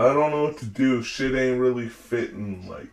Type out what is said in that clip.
I don't know what to do. Shit ain't really fitting. Like.